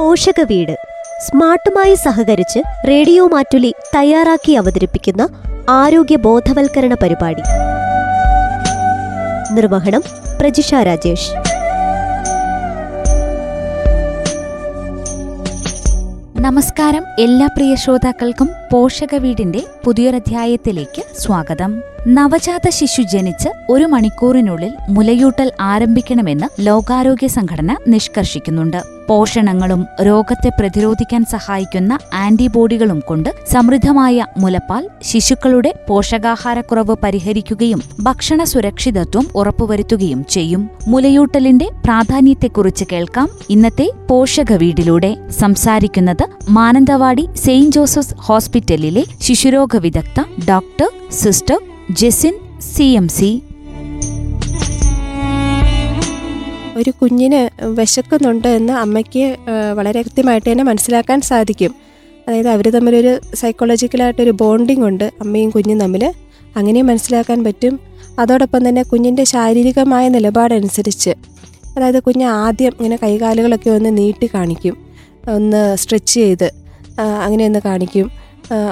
പോഷക വീട് സ്മാർട്ടുമായി സഹകരിച്ച് റേഡിയോ മാറ്റുലി തയ്യാറാക്കി അവതരിപ്പിക്കുന്ന ആരോഗ്യ ബോധവൽക്കരണ പരിപാടി. നിർവഹണം പ്രജിഷ രാജേഷ്. നമസ്കാരം എല്ലാ പ്രിയ ശ്രോതാക്കൾക്കും പോഷക വീടിന്റെ പുതിയൊരധ്യായത്തിലേക്ക് സ്വാഗതം. നവജാത ശിശു ജനിച്ച് ഒരു മണിക്കൂറിനുള്ളിൽ മുലയൂട്ടൽ ആരംഭിക്കണമെന്ന് ലോകാരോഗ്യ സംഘടന നിഷ്കർഷിക്കുന്നുണ്ട്. പോഷണങ്ങളും രോഗത്തെ പ്രതിരോധിക്കാൻ സഹായിക്കുന്ന ആന്റിബോഡികളും കൊണ്ട് സമൃദ്ധമായ മുലപ്പാൽ ശിശുക്കളുടെ പോഷകാഹാരക്കുറവ് പരിഹരിക്കുകയും ഭക്ഷണ സുരക്ഷിതത്വം ഉറപ്പുവരുത്തുകയും ചെയ്യും. മുലയൂട്ടലിന്റെ പ്രാധാന്യത്തെക്കുറിച്ച് കേൾക്കാം ഇന്നത്തെ പോഷക വീടിലൂടെ. സംസാരിക്കുന്നത് മാനന്തവാടി സെയിന്റ് ജോസഫ്സ് ഹോസ്പിറ്റലിലെ ശിശുരോഗ വിദഗ്ധ doctor sister Jesin C M C. ഒരു കുഞ്ഞിന് വിശക്കുന്നുണ്ട് എന്ന് അമ്മയ്ക്ക് വളരെ കൃത്യമായിട്ട് തന്നെ മനസ്സിലാക്കാൻ സാധിക്കും. അതായത് അവർ തമ്മിലൊരു സൈക്കോളജിക്കലായിട്ടൊരു ബോണ്ടിങ് ഉണ്ട് അമ്മയും കുഞ്ഞും തമ്മിൽ അങ്ങനെ മനസ്സിലാക്കാൻ പറ്റും. അതോടൊപ്പം തന്നെ കുഞ്ഞിന്റെ ശാരീരികമായ നിലപാടനുസരിച്ച് അതായത് കുഞ്ഞ് ആദ്യം ഇങ്ങനെ കൈകാലുകളൊക്കെ ഒന്ന് നീട്ടി കാണിക്കും ഒന്ന് സ്ട്രെച്ച് ചെയ്ത് അങ്ങനെ ഒന്ന് കാണിക്കും.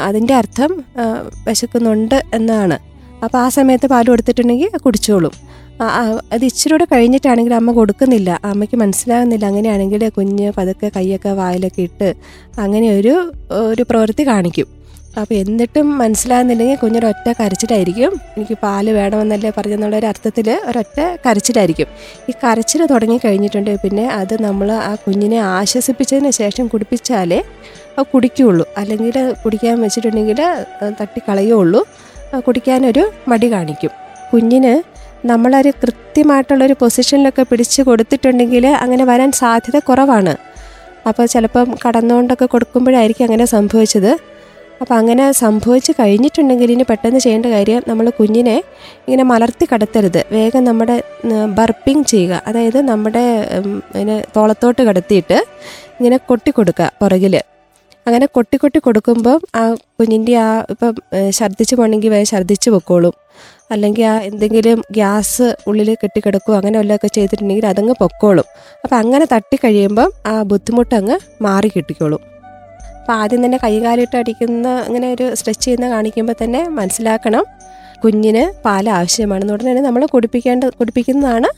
അതിന്റെ അർത്ഥം വിശക്കുന്നുണ്ട് എന്നാണ്. അപ്പോൾ ആ സമയത്ത് പാൽ കൊടുത്തിട്ടുണ്ടെങ്കിൽ കുടിച്ചോളും. അത് ഇച്ചിരി കൂടെ കഴിഞ്ഞിട്ടാണെങ്കിൽ അമ്മ കൊടുക്കുന്നില്ല. അമ്മയ്ക്ക് മനസ്സിലാകുന്നില്ല. അങ്ങനെയാണെങ്കിൽ കുഞ്ഞ് പതുക്കെ കൈയൊക്കെ വായിലൊക്കെ ഇട്ട് അങ്ങനെ ഒരു ഒരു പ്രവൃത്തി കാണിക്കും. അപ്പോൾ എന്നിട്ടും മനസ്സിലാകുന്നില്ലെങ്കിൽ കുഞ്ഞൊരൊറ്റ കരച്ചിലായിരിക്കും. എനിക്ക് പാൽ വേണമെന്നല്ലേ പറഞ്ഞെന്നുള്ള ഒരു അർത്ഥത്തിൽ ഒരൊറ്റ കരച്ചിലായിരിക്കും. ഈ കരച്ചിൽ തുടങ്ങി കഴിഞ്ഞിട്ടുണ്ട്. പിന്നെ അത് നമ്മൾ ആ കുഞ്ഞിനെ ആശ്വസിപ്പിച്ചതിന് ശേഷം കുടിപ്പിച്ചാലേ കുടിക്കുകയുള്ളൂ. അല്ലെങ്കിൽ കുടിക്കാൻ വെച്ചിട്ടുണ്ടെങ്കിൽ തട്ടിക്കളയുള്ളൂ കുടിക്കാനൊരു മടി കാണിക്കും. കുഞ്ഞിന് നമ്മളൊരു കൃത്യമായിട്ടുള്ളൊരു പൊസിഷനിലൊക്കെ പിടിച്ച് കൊടുത്തിട്ടുണ്ടെങ്കിൽ അങ്ങനെ വരാൻ സാധ്യത കുറവാണ്. അപ്പോൾ ചിലപ്പം കടന്നുകൊണ്ടൊക്കെ കൊടുക്കുമ്പോഴായിരിക്കും അങ്ങനെ സംഭവിച്ചത്. അപ്പോൾ അങ്ങനെ സംഭവിച്ച് കഴിഞ്ഞിട്ടുണ്ടെങ്കിൽ ഇനി പെട്ടെന്ന് ചെയ്യേണ്ട കാര്യം നമ്മൾ കുഞ്ഞിനെ ഇങ്ങനെ മലർത്തി കടത്തരുത്. വേഗം നമ്മുടെ ബർപ്പിംഗ് ചെയ്യുക. അതായത് നമ്മുടെ അതിനെ തോളത്തോട്ട് കടത്തിയിട്ട് ഇങ്ങനെ കൊട്ടിക്കൊടുക്കുക പുറകിൽ. അങ്ങനെ കൊട്ടി കൊട്ടി കൊടുക്കുമ്പം ആ കുഞ്ഞിന്റെ ആ ഇപ്പം ഛർദ്ദിച്ച് പോകണമെങ്കിൽ വേഗം ഛർദ്ദിച്ച് പൊക്കോളും. അല്ലെങ്കിൽ ആ എന്തെങ്കിലും ഗ്യാസ് ഉള്ളിൽ കെട്ടിക്കിടക്കുകയോ അങ്ങനെ വല്ലതൊക്കെ ചെയ്തിട്ടുണ്ടെങ്കിൽ അതങ്ങ് പൊക്കോളും. അപ്പോൾ അങ്ങനെ തട്ടി കഴിയുമ്പം ആ ബുദ്ധിമുട്ടങ്ങ് മാറി കിട്ടിക്കോളും. അപ്പോൾ ആദ്യം തന്നെ കൈകാലിട്ട് അടിക്കുന്ന അങ്ങനെ ഒരു സ്ട്രെച്ച് ചെയ്യുന്ന കാണിക്കുമ്പോൾ തന്നെ മനസ്സിലാക്കണം കുഞ്ഞിന് പാൽ ആവശ്യമാണെന്ന് ഉടനെ തന്നെ നമ്മൾ കുടിപ്പിക്കേണ്ട കുടിപ്പിക്കുന്നതാണ്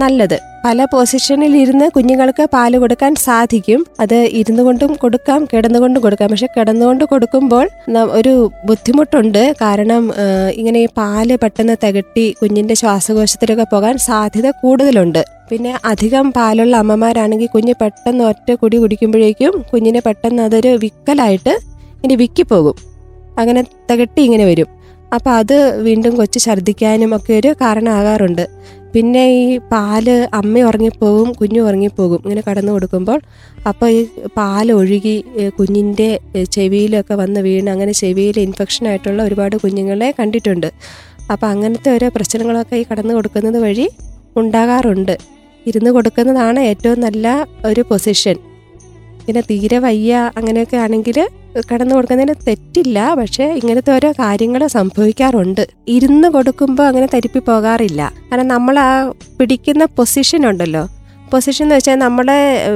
നല്ലത്. പല പൊസിഷനിൽ ഇരുന്ന് കുഞ്ഞുങ്ങൾക്ക് പാൽ കൊടുക്കാൻ സാധിക്കും. അത് ഇരുന്നു കൊണ്ടും കൊടുക്കാം കിടന്നുകൊണ്ടും കൊടുക്കാം. പക്ഷെ കിടന്നുകൊണ്ട് കൊടുക്കുമ്പോൾ ഒരു ബുദ്ധിമുട്ടുണ്ട്. കാരണം ഇങ്ങനെ ഈ പാൽ പെട്ടെന്ന് തികട്ടി കുഞ്ഞിന്റെ ശ്വാസകോശത്തിലൊക്കെ പോകാൻ സാധ്യത കൂടുതലുണ്ട്. പിന്നെ അധികം പാലുള്ള അമ്മമാരാണെങ്കിൽ കുഞ്ഞ് പെട്ടെന്ന് ഒറ്റ കുടി കുടിക്കുമ്പോഴേക്കും കുഞ്ഞിനെ പെട്ടെന്ന് അതൊരു വിക്കലായിട്ട് ഇനി വിക്കിപ്പോകും. അങ്ങനെ തികട്ടി ഇങ്ങനെ വരും. അപ്പോൾ അത് വീണ്ടും കൊച്ചു ഛർദ്ദിക്കാനും ഒക്കെ ഒരു കാരണമാകാറുണ്ട്. പിന്നെ ഈ പാൽ അമ്മ ഉറങ്ങിപ്പോകും കുഞ്ഞു ഉറങ്ങിപ്പോകും ഇങ്ങനെ കടന്നു കൊടുക്കുമ്പോൾ അപ്പോൾ ഈ പാൽ ഒഴുകി കുഞ്ഞിന്റെ ചെവിയിലൊക്കെ വന്ന് വീണ് അങ്ങനെ ചെവിയിൽ ഇൻഫെക്ഷൻ ആയിട്ടുള്ള ഒരുപാട് കുഞ്ഞുങ്ങളെ കണ്ടിട്ടുണ്ട്. അപ്പോൾ അങ്ങനത്തെ ഓരോ പ്രശ്നങ്ങളൊക്കെ ഈ കടന്നു കൊടുക്കുന്നത് വഴി ഉണ്ടാകാറുണ്ട്. ഇരുന്ന് കൊടുക്കുന്നതാണ് ഏറ്റവും നല്ല ഒരു പൊസിഷൻ. പിന്നെ തീരെ വയ്യ അങ്ങനെയൊക്കെ ആണെങ്കിൽ കടന്നു കൊടുക്കുന്നതിന് തെറ്റില്ല. പക്ഷേ ഇങ്ങനത്തെ ഓരോ കാര്യങ്ങൾ സംഭവിക്കാറുണ്ട്. ഇരുന്ന് കൊടുക്കുമ്പോൾ അങ്ങനെ തരിപ്പി പോകാറില്ല. കാരണം നമ്മൾ ആ പിടിക്കുന്ന പൊസിഷൻ ഉണ്ടല്ലോ. പൊസിഷൻ എന്ന് വെച്ചാൽ നമ്മൾ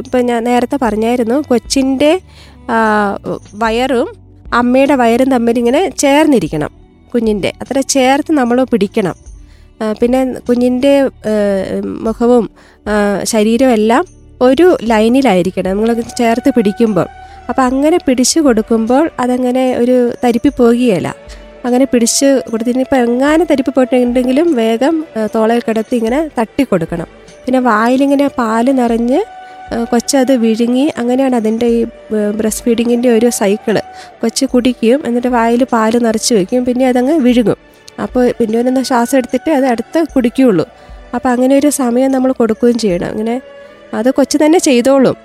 ഇപ്പം ഞാൻ നേരത്തെ പറഞ്ഞായിരുന്നു കൊച്ചിന്റെ വയറും അമ്മയുടെ വയറും തമ്മിൽ ഇങ്ങനെ ചേർന്നിരിക്കണം കുഞ്ഞിന്റെ. അത്ര ചേർത്ത് നമ്മൾ പിടിക്കണം. പിന്നെ കുഞ്ഞിന്റെ മുഖവും ശരീരവും എല്ലാം ഒരു ലൈനിലായിരിക്കണം. നമ്മളത് ചേർത്ത് പിടിക്കുമ്പോൾ അപ്പം അങ്ങനെ പിടിച്ചു കൊടുക്കുമ്പോൾ അതങ്ങനെ ഒരു തരിപ്പി പോകുകയില്ല. അങ്ങനെ പിടിച്ച് കൊടുത്തിന് ഇപ്പം എങ്ങാനും തരിപ്പ് പോയിട്ടുണ്ടെങ്കിലും വേഗം തോളയിൽ കിടത്തി ഇങ്ങനെ തട്ടി കൊടുക്കണം. പിന്നെ വായിലിങ്ങനെ പാൽ നിറഞ്ഞ് കൊച്ചത് വിഴുങ്ങി അങ്ങനെയാണ് അതിന്റെ ഈ ബ്രസ്റ്റ് ഫീഡിങ്ങിന്റെ ഒരു സൈക്കിൾ. കൊച്ച് കുടിക്കും എന്നിട്ട് വായിൽ പാൽ നിറച്ച് വയ്ക്കും പിന്നെ അതങ്ങ് വിഴുങ്ങും. അപ്പോൾ പിന്നെ ഒന്ന് ശ്വാസം എടുത്തിട്ട് അത് അടുത്ത് കുടിക്കുകയുള്ളൂ. അപ്പോൾ അങ്ങനെ ഒരു സമയം നമ്മൾ കൊടുക്കുകയും ചെയ്യണം. അങ്ങനെ അത് കൊച്ചു തന്നെ ചെയ്തോളും.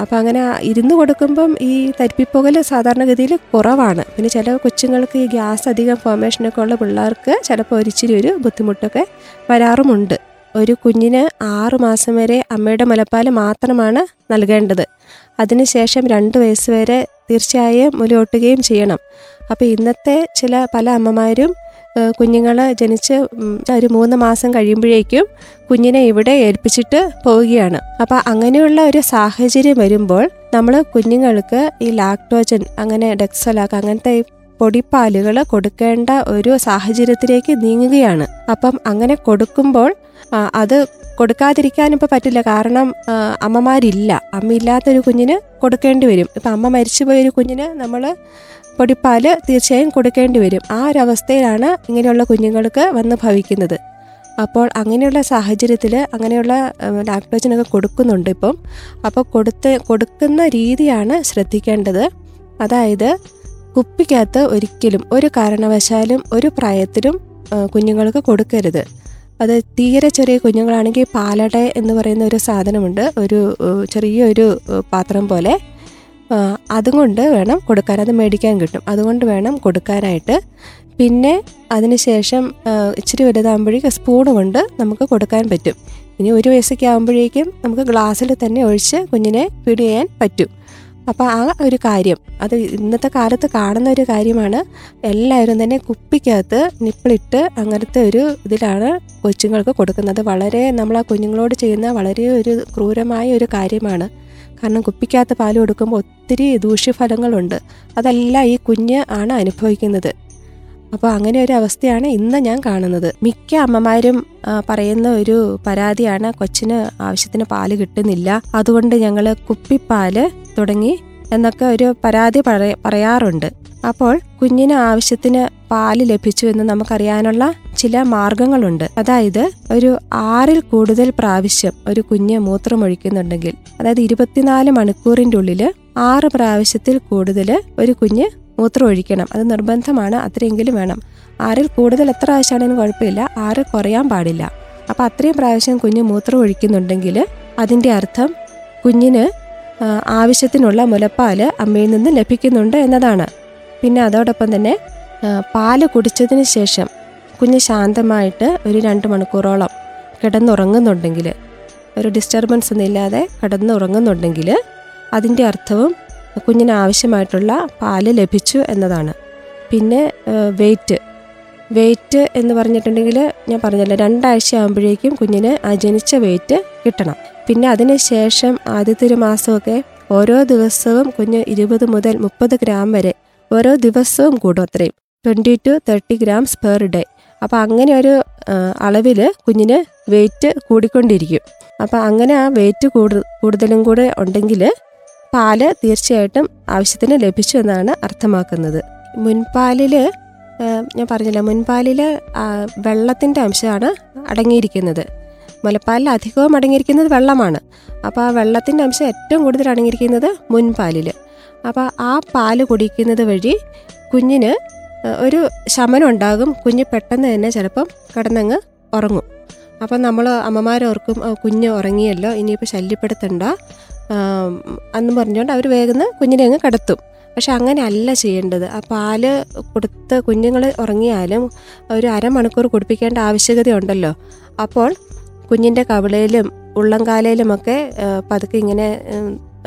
അപ്പം അങ്ങനെ ഇരുന്ന് കൊടുക്കുമ്പം ഈ തരിപ്പിപ്പുകൽ സാധാരണഗതിയിൽ കുറവാണ്. പിന്നെ ചില കൊച്ചുങ്ങൾക്ക് ഈ ഗ്യാസ് അധികം ഫോർമേഷനൊക്കെ ഉള്ള പിള്ളേർക്ക് ചിലപ്പോൾ ഒരിച്ചിരി ഒരു ബുദ്ധിമുട്ടൊക്കെ വരാറുമുണ്ട്. ഒരു കുഞ്ഞിന് ആറു മാസം വരെ അമ്മയുടെ മുലപ്പാൽ മാത്രമാണ് നൽകേണ്ടത്. അതിനുശേഷം രണ്ട് വയസ്സ് വരെ തീർച്ചയായും മുലയൂട്ടുകയും ചെയ്യണം. അപ്പോൾ ഇന്നത്തെ ചില പല അമ്മമാരും കുഞ്ഞുങ്ങൾ ജനിച്ച് ഒരു മൂന്ന് മാസം കഴിയുമ്പോഴേക്കും കുഞ്ഞിനെ ഇവിടെ ഏൽപ്പിച്ചിട്ട് പോവുകയാണ്. അപ്പം അങ്ങനെയുള്ള ഒരു സാഹചര്യം വരുമ്പോൾ നമ്മൾ കുഞ്ഞുങ്ങൾക്ക് ഈ ലാക്ടോജൻ അങ്ങനെ ഡെക്സലാക്ക് അങ്ങനത്തെ പൊടിപ്പാലുകൾ കൊടുക്കേണ്ട ഒരു സാഹചര്യത്തിലേക്ക് നീങ്ങുകയാണ്. അപ്പം അങ്ങനെ കൊടുക്കുമ്പോൾ അത് കൊടുക്കാതിരിക്കാൻ പറ്റില്ല. കാരണം അമ്മമാരില്ല. അമ്മയില്ലാത്തൊരു കുഞ്ഞിന് കൊടുക്കേണ്ടി വരും. ഇപ്പം അമ്മ മരിച്ചു പോയൊരു കുഞ്ഞിന് നമ്മൾ പൊടിപ്പാൽ തീർച്ചയായും കൊടുക്കേണ്ടി വരും. ആ ഒരവസ്ഥയിലാണ് ഇങ്ങനെയുള്ള കുഞ്ഞുങ്ങൾക്ക് വന്ന് ഭവിക്കുന്നത്. അപ്പോൾ അങ്ങനെയുള്ള സാഹചര്യത്തിൽ അങ്ങനെയുള്ള ലാക്ടോജനൊക്കെ കൊടുക്കുന്നുണ്ട് ഇപ്പം. അപ്പോൾ കൊടുത്ത് കൊടുക്കുന്ന രീതിയാണ് ശ്രദ്ധിക്കേണ്ടത്. അതായത് കുപ്പിക്കകത്ത് ഒരിക്കലും ഒരു കാരണവശാലും ഒരു പ്രായത്തിലും കുഞ്ഞുങ്ങൾക്ക് കൊടുക്കരുത്. അത് തീരെ ചെറിയ കുഞ്ഞുങ്ങളാണെങ്കിൽ പാലട എന്ന് പറയുന്ന ഒരു സാധനമുണ്ട്. ഒരു ചെറിയൊരു പാത്രം പോലെ. അതുകൊണ്ട് വേണം കൊടുക്കാൻ. അത് മേടിക്കാൻ കിട്ടും. അതുകൊണ്ട് വേണം കൊടുക്കാനായിട്ട്. പിന്നെ അതിനുശേഷം ശേഷം ഇച്ചിരി വലുതാകുമ്പോഴേക്കും സ്പൂൺ കൊണ്ട് നമുക്ക് കൊടുക്കാൻ പറ്റും. ഇനി ഒരു വയസ്സൊക്കെ ആകുമ്പോഴേക്കും നമുക്ക് ഗ്ലാസ്സിൽ തന്നെ ഒഴിച്ച് കുഞ്ഞിനെ ഫീഡ് ചെയ്യാൻ പറ്റും. അപ്പോൾ ആ ഒരു കാര്യം അത് ഇന്നത്തെ കാലത്ത് കാണുന്ന ഒരു കാര്യമാണ്. എല്ലാവരും തന്നെ കുപ്പിക്കകത്ത് നിപ്പിളിട്ട് അങ്ങനത്തെ ഒരു ഇതിലാണ് കൊച്ചുങ്ങൾക്ക് കൊടുക്കുന്നത്. വളരെ നമ്മൾ ആ കുഞ്ഞുങ്ങളോട് ചെയ്യുന്ന വളരെ ഒരു ക്രൂരമായ ഒരു കാര്യമാണ്. കാരണം കുപ്പിക്കകത്ത് പാൽ കൊടുക്കുമ്പോൾ ഒത്തിരി ദൂഷ്യഫലങ്ങളുണ്ട്. അതെല്ലാം ഈ കുഞ്ഞ് ആണ് അനുഭവിക്കുന്നത്. അപ്പോൾ അങ്ങനെ ഒരു അവസ്ഥയാണ് ഇന്ന് ഞാൻ കാണുന്നത്. മിക്ക അമ്മമാരും പറയുന്ന ഒരു പരാതിയാണ് കൊച്ചിന് ആവശ്യത്തിന് പാൽ കിട്ടുന്നില്ല. അതുകൊണ്ട് ഞങ്ങൾ കുപ്പിപ്പാൽ തുടങ്ങി എന്നൊക്കെ ഒരു പരാതി പറയാറുണ്ട്. അപ്പോൾ കുഞ്ഞിന് ആവശ്യത്തിന് പാൽ ലഭിച്ചു എന്ന് നമുക്കറിയാനുള്ള ചില മാർഗങ്ങളുണ്ട്. അതായത് ഒരു ആറിൽ കൂടുതൽ പ്രാവശ്യം ഒരു കുഞ്ഞ് മൂത്രമൊഴിക്കുന്നുണ്ടെങ്കിൽ അതായത് ഇരുപത്തിനാല് മണിക്കൂറിന്റെ ഉള്ളിൽ ആറ് പ്രാവശ്യത്തിൽ കൂടുതൽ ഒരു കുഞ്ഞ് മൂത്രം ഒഴിക്കണം അത് നിർബന്ധമാണ് അത്രയെങ്കിലും വേണം. ആറിൽ കൂടുതൽ എത്ര പ്രാവശ്യമാണെങ്കിലും കുഴപ്പമില്ല ആറ് കുറയാൻ പാടില്ല. അപ്പോൾ അത്രയും പ്രാവശ്യം കുഞ്ഞ് മൂത്രം ഒഴിക്കുന്നുണ്ടെങ്കിൽ അതിന്റെ അർത്ഥം കുഞ്ഞിന് ആവശ്യത്തിനുള്ള മുലപ്പാൽ അമ്മയിൽ നിന്ന് ലഭിക്കുന്നുണ്ട് എന്നതാണ്. പിന്നെ അതോടൊപ്പം തന്നെ പാൽ കുടിച്ചതിന് ശേഷം കുഞ്ഞ് ശാന്തമായിട്ട് ഒരു രണ്ട് മണിക്കൂറോളം കിടന്നുറങ്ങുന്നുണ്ടെങ്കിൽ ഒരു ഡിസ്റ്റർബൻസ് ഒന്നും ഇല്ലാതെ കിടന്നുറങ്ങുന്നുണ്ടെങ്കിൽ അതിന്റെ അർത്ഥവും കുഞ്ഞിന് ആവശ്യമായിട്ടുള്ള പാൽ ലഭിച്ചു എന്നതാണ്. പിന്നെ വെയിറ്റ് വെയിറ്റ് എന്ന് പറഞ്ഞിട്ടുണ്ടെങ്കിൽ ഞാൻ പറഞ്ഞല്ലോ രണ്ടാഴ്ച ആകുമ്പോഴേക്കും കുഞ്ഞിന് ആ ജനിച്ച വെയിറ്റ് കിട്ടണം. പിന്നെ അതിന് ശേഷം ആദ്യത്തെ ഒരു മാസമൊക്കെ ഓരോ ദിവസവും കുഞ്ഞ് ഇരുപത് മുതൽ മുപ്പത് ഗ്രാം വരെ ഓരോ ദിവസവും കൂടും അത്രയും. Twenty two thirty grams per day അപ്പോൾ അങ്ങനെ ഒരു അളവിൽ കുഞ്ഞിന് വെയിറ്റ് കൂടിക്കൊണ്ടിരിക്കും. അപ്പോൾ അങ്ങനെ ആ വെയിറ്റ് കൂടു കൂടുതലും കൂടെ ഉണ്ടെങ്കിൽ പാൽ തീർച്ചയായിട്ടും ആവശ്യത്തിന് ലഭിച്ചു എന്നാണ് അർത്ഥമാക്കുന്നത്. മുൻപാലിൽ ഞാൻ പറഞ്ഞില്ല മുൻപാലിൽ വെള്ളത്തിന്റെ അംശമാണ് അടങ്ങിയിരിക്കുന്നത്. മുലപ്പാലിൽ അധികവും അടങ്ങിയിരിക്കുന്നത് വെള്ളമാണ്. അപ്പോൾ ആ വെള്ളത്തിന്റെ അംശം ഏറ്റവും കൂടുതൽ അടങ്ങിയിരിക്കുന്നത് മുൻപാലിൽ അപ്പോൾ ആ പാൽ കുടിക്കുന്നത് വഴി കുഞ്ഞിന് ഒരു ശമനം ഉണ്ടാകും കുഞ്ഞ് പെട്ടെന്ന് തന്നെ ചിലപ്പം കിടന്നങ്ങ് ഉറങ്ങും. അപ്പം നമ്മൾ അമ്മമാരോർക്കും "ആ, കുഞ്ഞ് ഉറങ്ങിയല്ലോ ഇനിയിപ്പോൾ ശല്യപ്പെടുത്തണ്ട. അന്ന് പറഞ്ഞുകൊണ്ട് അവർ വേഗം കുഞ്ഞിനെ അങ്ങ് കിടത്തും. പക്ഷെ അങ്ങനെയല്ല ചെയ്യേണ്ടത്. ആ പാൽ കൊടുത്ത് കുഞ്ഞുങ്ങൾ ഉറങ്ങിയാലും ഒരു അരമണിക്കൂർ കുടിപ്പിക്കേണ്ട ആവശ്യകതയുണ്ടല്ലോ. അപ്പോൾ കുഞ്ഞിന്റെ കവിളയിലും ഉള്ളംകാലയിലുമൊക്കെ പതുക്കെ ഇങ്ങനെ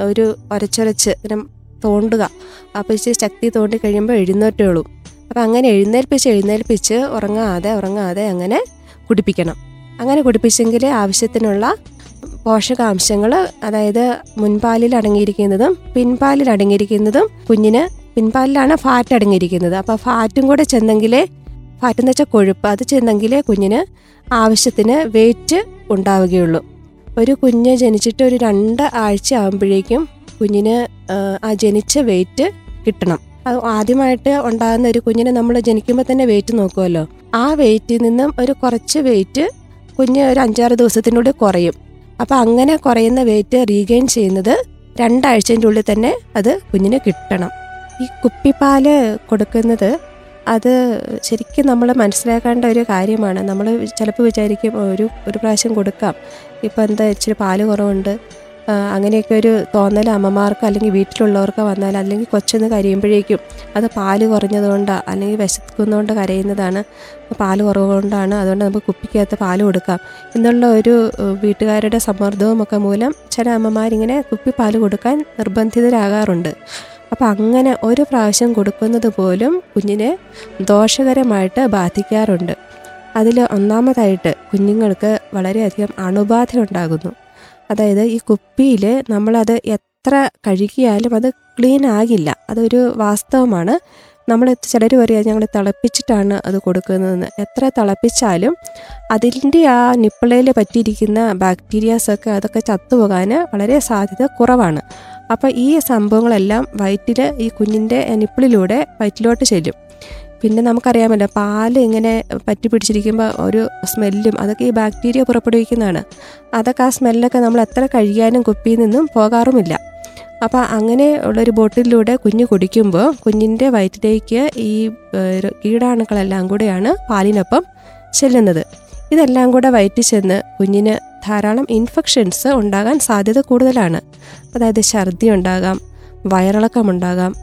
ഒരു ഒരച്ചൊരച്ച് ഇങ്ങനെ തോണ്ടുക. അപ്പോൾ ശക്തി തോണ്ടി കഴിയുമ്പോൾ എഴുന്നേറ്റുള്ളൂ അപ്പം അങ്ങനെ എഴുന്നേൽപ്പിച്ച് എഴുന്നേൽപ്പിച്ച് ഉറങ്ങാതെ ഉറങ്ങാതെ അങ്ങനെ കുടിപ്പിക്കണം. അങ്ങനെ കുടിപ്പിച്ചെങ്കിൽ ആവശ്യത്തിനുള്ള പോഷകാംശങ്ങൾ അതായത് മുൻപാലിൽ അടങ്ങിയിരിക്കുന്നതും പിൻപാലിൽ അടങ്ങിയിരിക്കുന്നതും കുഞ്ഞിന് പിൻപാലിലാണ് ഫാറ്റ് അടങ്ങിയിരിക്കുന്നത്. അപ്പോൾ ഫാറ്റും കൂടെ ചെന്നെങ്കിലേ ഫാറ്റ് എന്ന് വെച്ചാൽ കൊഴുപ്പ് അത് ചെന്നെങ്കിലേ കുഞ്ഞിന് ആവശ്യത്തിന് വെയിറ്റ് ഉണ്ടാവുകയുള്ളൂ. ഒരു കുഞ്ഞ് ജനിച്ചിട്ട് ഒരു രണ്ട് ആഴ്ച ആകുമ്പോഴേക്കും കുഞ്ഞിന് ആ, ജനിച്ച വെയിറ്റ് കിട്ടണം. ആദ്യമായിട്ട് ഉണ്ടാകുന്ന ഒരു കുഞ്ഞിനെ നമ്മൾ ജനിക്കുമ്പോൾ തന്നെ വെയിറ്റ് നോക്കുമല്ലോ ആ വെയിറ്റിൽ നിന്നും ഒരു കുറച്ച് വെയിറ്റ് കുഞ്ഞ് ഒരു അഞ്ചാറ് ദിവസത്തിനുള്ളിൽ കുറയും. അപ്പോൾ അങ്ങനെ കുറയുന്ന വെയിറ്റ് റീഗെയിൻ ചെയ്യുന്നത് രണ്ടാഴ്ചന്റെ ഉള്ളിൽ തന്നെ അത് കുഞ്ഞിന് കിട്ടണം. ഈ കുപ്പിപ്പാൽ കൊടുക്കുന്നത് അത് ശരിക്കും നമ്മൾ മനസ്സിലാക്കേണ്ട ഒരു കാര്യമാണ്. നമ്മൾ ചിലപ്പോൾ വിചാരിക്കും ഒരു ഒരു പ്രാവശ്യം കൊടുക്കാം. ഇപ്പോൾ എന്താ ഇച്ചിരി പാൽ കുറവുണ്ട്. അങ്ങനെയൊക്കെ ഒരു തോന്നൽ അമ്മമാർക്ക് അല്ലെങ്കിൽ വീട്ടിലുള്ളവർക്ക് വന്നാൽ അല്ലെങ്കിൽ കൊച്ചൊന്ന് കരയുമ്പോഴേക്കും അത് പാൽ കുറഞ്ഞതുകൊണ്ടാണ് അല്ലെങ്കിൽ വിശക്കുന്നതുകൊണ്ട് കരയുന്നതാണ്. പാൽ കുറവുകൊണ്ടാണ് അതുകൊണ്ട് നമുക്ക് കുപ്പിക്കകത്ത് പാൽ കൊടുക്കാം. എന്നുള്ള ഒരു വീട്ടുകാരുടെ സമ്മർദ്ദവും ഒക്കെ മൂലം ചില അമ്മമാരിങ്ങനെ കുപ്പി പാൽ കൊടുക്കാൻ നിർബന്ധിതരാകാറുണ്ട്. അപ്പം അങ്ങനെ ഒരു പ്രാവശ്യം കൊടുക്കുന്നത് പോലും കുഞ്ഞിനെ ദോഷകരമായിട്ട് ബാധിക്കാറുണ്ട്. അതിൽ ഒന്നാമതായിട്ട് കുഞ്ഞുങ്ങൾക്ക് വളരെയധികം അണുബാധ ഉണ്ടാകുന്നു അതായത് ഈ കുപ്പിയിൽ നമ്മളത് എത്ര കഴുകിയാലും അത് ക്ലീൻ ആകില്ല. അതൊരു വാസ്തവമാണ്. നമ്മൾ ചിലർ പറയുക ഞങ്ങൾ തിളപ്പിച്ചിട്ടാണ് അത് കൊടുക്കുന്നതെന്ന്. എത്ര തിളപ്പിച്ചാലും അതിന്റെ ആ നിപ്പിളയിൽ പറ്റിയിരിക്കുന്ന ബാക്ടീരിയാസൊക്കെ അതൊക്കെ ചത്തുപോകാൻ വളരെ സാധ്യത കുറവാണ്. അപ്പോൾ ഈ സംഭവങ്ങളെല്ലാം വയറ്റിൽ ഈ കുഞ്ഞിന്റെ നിപ്പിളിലൂടെ വയറ്റിലോട്ട് ചെല്ലും. പിന്നെ നമുക്കറിയാമല്ലോ പാൽ ഇങ്ങനെ പറ്റി പിടിച്ചിരിക്കുമ്പോൾ ഒരു സ്മെല്ലും അതൊക്കെ ഈ ബാക്ടീരിയ പുറപ്പെടുവിക്കുന്നതാണ്. അതൊക്കെ ആ സ്മെല്ലൊക്കെ നമ്മൾ എത്ര കഴുകിയാലും കുപ്പിയിൽ നിന്നും പോകാറുമില്ല. അപ്പോൾ അങ്ങനെ ഉള്ളൊരു ബോട്ടിലൂടെ കുഞ്ഞ് കുടിക്കുമ്പോൾ കുഞ്ഞിന്റെ വയറ്റിലേക്ക് ഈ കീടാണുക്കളെല്ലാം കൂടെയാണ് പാലിനൊപ്പം ചെല്ലുന്നത്. ഇതെല്ലാം കൂടെ വയറ്റിൽ ചെന്ന് കുഞ്ഞിന് ധാരാളം ഇൻഫെക്ഷൻസ് ഉണ്ടാകാൻ സാധ്യത കൂടുതലാണ്. അതായത് ഛർദി ഉണ്ടാകാം വയറിളക്കമുണ്ടാകാം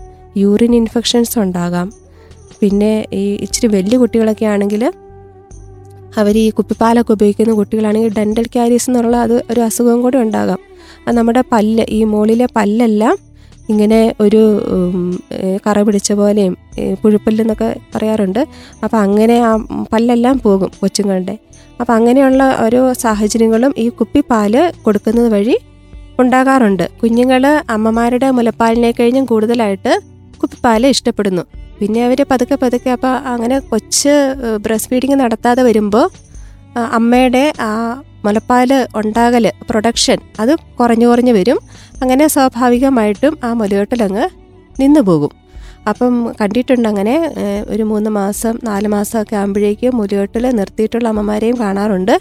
യൂറിൻ ഇൻഫെക്ഷൻസ് ഉണ്ടാകാം പിന്നെ ഈ ഇച്ചിരി വലിയ കുട്ടികളൊക്കെ ആണെങ്കിൽ അവർ ഈ കുപ്പിപ്പാലൊക്കെ ഉപയോഗിക്കുന്ന കുട്ടികളാണെങ്കിൽ ഡെന്റൽ ക്യാരീസ് എന്നുള്ള അത് ഒരു അസുഖം കൂടെ ഉണ്ടാകാം. അത് നമ്മുടെ പല്ല് ഈ മുകളിലെ പല്ലെല്ലാം ഇങ്ങനെ ഒരു കറ പിടിച്ച പോലെയും പുഴുപ്പല്ലെന്നൊക്കെ പറയാറുണ്ട്. അപ്പോൾ അങ്ങനെ ആ പല്ലെല്ലാം പോകും കൊച്ചുങ്ങളുടെ. അപ്പോൾ അങ്ങനെയുള്ള ഓരോ സാഹചര്യങ്ങളും ഈ കുപ്പിപ്പാൽ കൊടുക്കുന്നത് വഴി ഉണ്ടാകാറുണ്ട്. കുഞ്ഞുങ്ങൾ അമ്മമാരുടെ മുലപ്പാലിനെ കഴിഞ്ഞും കൂടുതലായിട്ട് കുപ്പിപ്പാൽ ഇഷ്ടപ്പെടുന്നു. പിന്നെ അവർ പതുക്കെ പതുക്കെ അപ്പോൾ അങ്ങനെ കൊച്ച് ബ്രസ്റ്റ് ഫീഡിങ് നടത്താതെ വരുമ്പോൾ അമ്മയുടെ ആ മുലപ്പാൽ ഉണ്ടാകൽ പ്രൊഡക്ഷൻ അത് കുറഞ്ഞു കുറഞ്ഞു വരും. അങ്ങനെ സ്വാഭാവികമായിട്ടും ആ മുലയോട്ടിലങ്ങ് നിന്നു പോകും. അപ്പം കണ്ടിട്ടുണ്ട് അങ്ങനെ ഒരു മൂന്ന് മാസം നാല് മാസമൊക്കെ ആകുമ്പോഴേക്കും മുലയോട്ടിൽ നിർത്തിയിട്ടുള്ള അമ്മമാരെയും കാണാറുണ്ട്.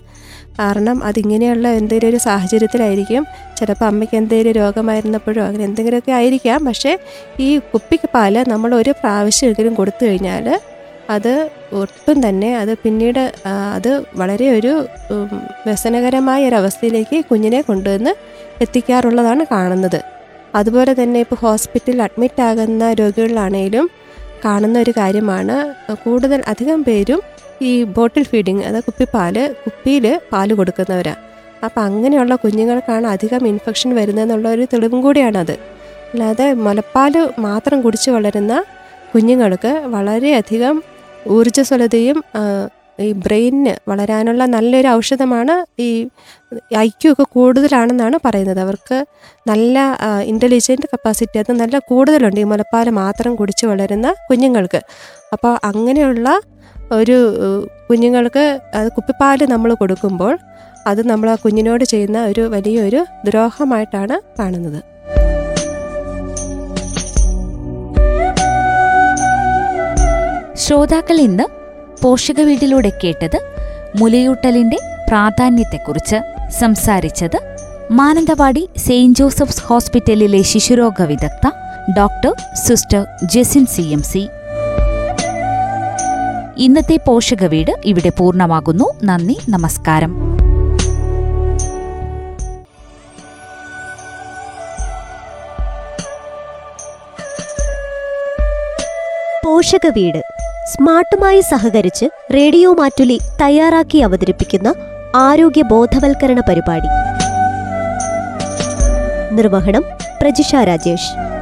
കാരണം അതിങ്ങനെയുള്ള എന്തെങ്കിലും ഒരു സാഹചര്യത്തിലായിരിക്കും ചിലപ്പോൾ അമ്മയ്ക്ക് എന്തെങ്കിലും രോഗമായിരുന്നപ്പോഴോ അങ്ങനെ എന്തെങ്കിലുമൊക്കെ ആയിരിക്കാം. പക്ഷേ ഈ കുപ്പിക്ക് പാൽ നമ്മൾ ഒരു പ്രാവശ്യമെങ്കിലും കൊടുത്തു കഴിഞ്ഞാൽ അത് ഒട്ടും തന്നെ അത് പിന്നീട് അത് വളരെ ഒരു വ്യസനകരമായ ഒരവസ്ഥയിലേക്ക് കുഞ്ഞിനെ കൊണ്ടുവന്ന് എത്തിക്കാറുള്ളതാണ് കാണുന്നത്. അതുപോലെ തന്നെ ഇപ്പോൾ ഹോസ്പിറ്റലിൽ അഡ്മിറ്റ് ആകുന്ന രോഗികളിലാണെങ്കിലും കാണുന്ന ഒരു കാര്യമാണ് കൂടുതൽ അധികം പേരും ഈ ബോട്ടിൽ ഫീഡിങ് അതായത് കുപ്പിപ്പാൽ കുപ്പിയിൽ പാൽ കൊടുക്കുന്നവരാണ് അപ്പം അങ്ങനെയുള്ള കുഞ്ഞുങ്ങൾക്കാണ് അധികം ഇൻഫെക്ഷൻ വരുന്നതെന്നുള്ള ഒരു തെളിവും കൂടിയാണത്. അല്ലാതെ മുലപ്പാൽ മാത്രം കുടിച്ച് വളരുന്ന കുഞ്ഞുങ്ങൾക്ക് വളരെയധികം ഊർജസ്വലതയും ഈ ബ്രെയിനിന് വളരാനുള്ള നല്ലൊരു ഔഷധമാണ് ഈ ഐക്യു ഒക്കെ കൂടുതലാണെന്നാണ് പറയുന്നത്. അവർക്ക് നല്ല ഇന്റലിജന്റ് കപ്പാസിറ്റി അത് നല്ല കൂടുതലുണ്ട് ഈ മുലപ്പാൽ മാത്രം കുടിച്ച് വളരുന്ന കുഞ്ഞുങ്ങൾക്ക്. അപ്പോൾ അങ്ങനെയുള്ള ഒരു കുഞ്ഞുങ്ങൾക്ക് അത് കുപ്പിപ്പാൽ നമ്മൾ കൊടുക്കുമ്പോൾ അത് നമ്മൾ ആ കുഞ്ഞിനോട് ചെയ്യുന്ന ഒരു വലിയൊരു ദ്രോഹമായിട്ടാണ് കാണുന്നത്. ശ്രോതാക്കൾ ഇന്ന് പോഷക വീട്ടിലൂടെ കേട്ടത് മുലയൂട്ടലിന്റെ പ്രാധാന്യത്തെക്കുറിച്ച് സംസാരിച്ചത് മാനന്തവാടി സെയിന്റ് ജോസഫ്സ് ഹോസ്പിറ്റലിലെ ശിശുരോഗ വിദഗ്ധ doctor sister Jesin C M C. ഇന്നത്തെ പോഷക വീട് ഇവിടെ പൂർണമാകുന്നു. നന്ദി നമസ്കാരം. പോഷക വീട് സ്മാർട്ടുമായി സഹകരിച്ച് റേഡിയോ മാറ്റുലി തയ്യാറാക്കി അവതരിപ്പിക്കുന്ന ആരോഗ്യ ബോധവൽക്കരണ പരിപാടി. നിർവഹണം പ്രജിഷ രാജേഷ്.